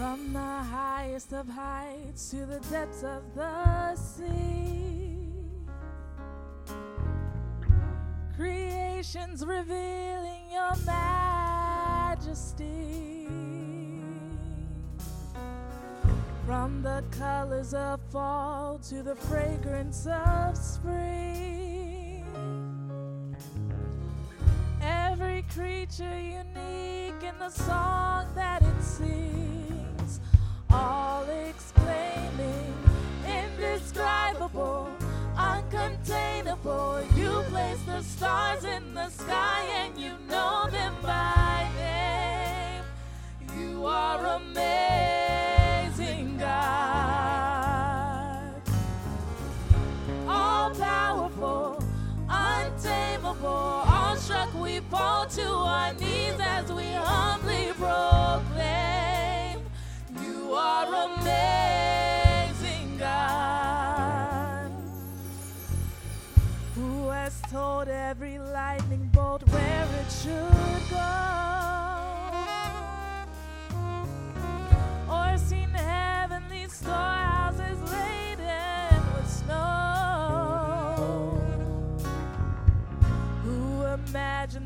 from the high highest of heights to the depths of the sea. Creations revealing your majesty. From the colors of fall to the fragrance of spring. Every creature unique in the song that it sings, all stars in the sky and you know them by name. You are amazing, God. All powerful, untamable, awestruck, we fall to our knees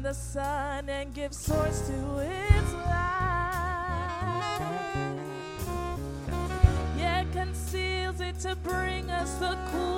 the sun and gives source to its light? Yet conceals it to bring us the coolness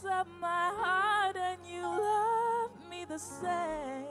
See of my heart and you love me the same.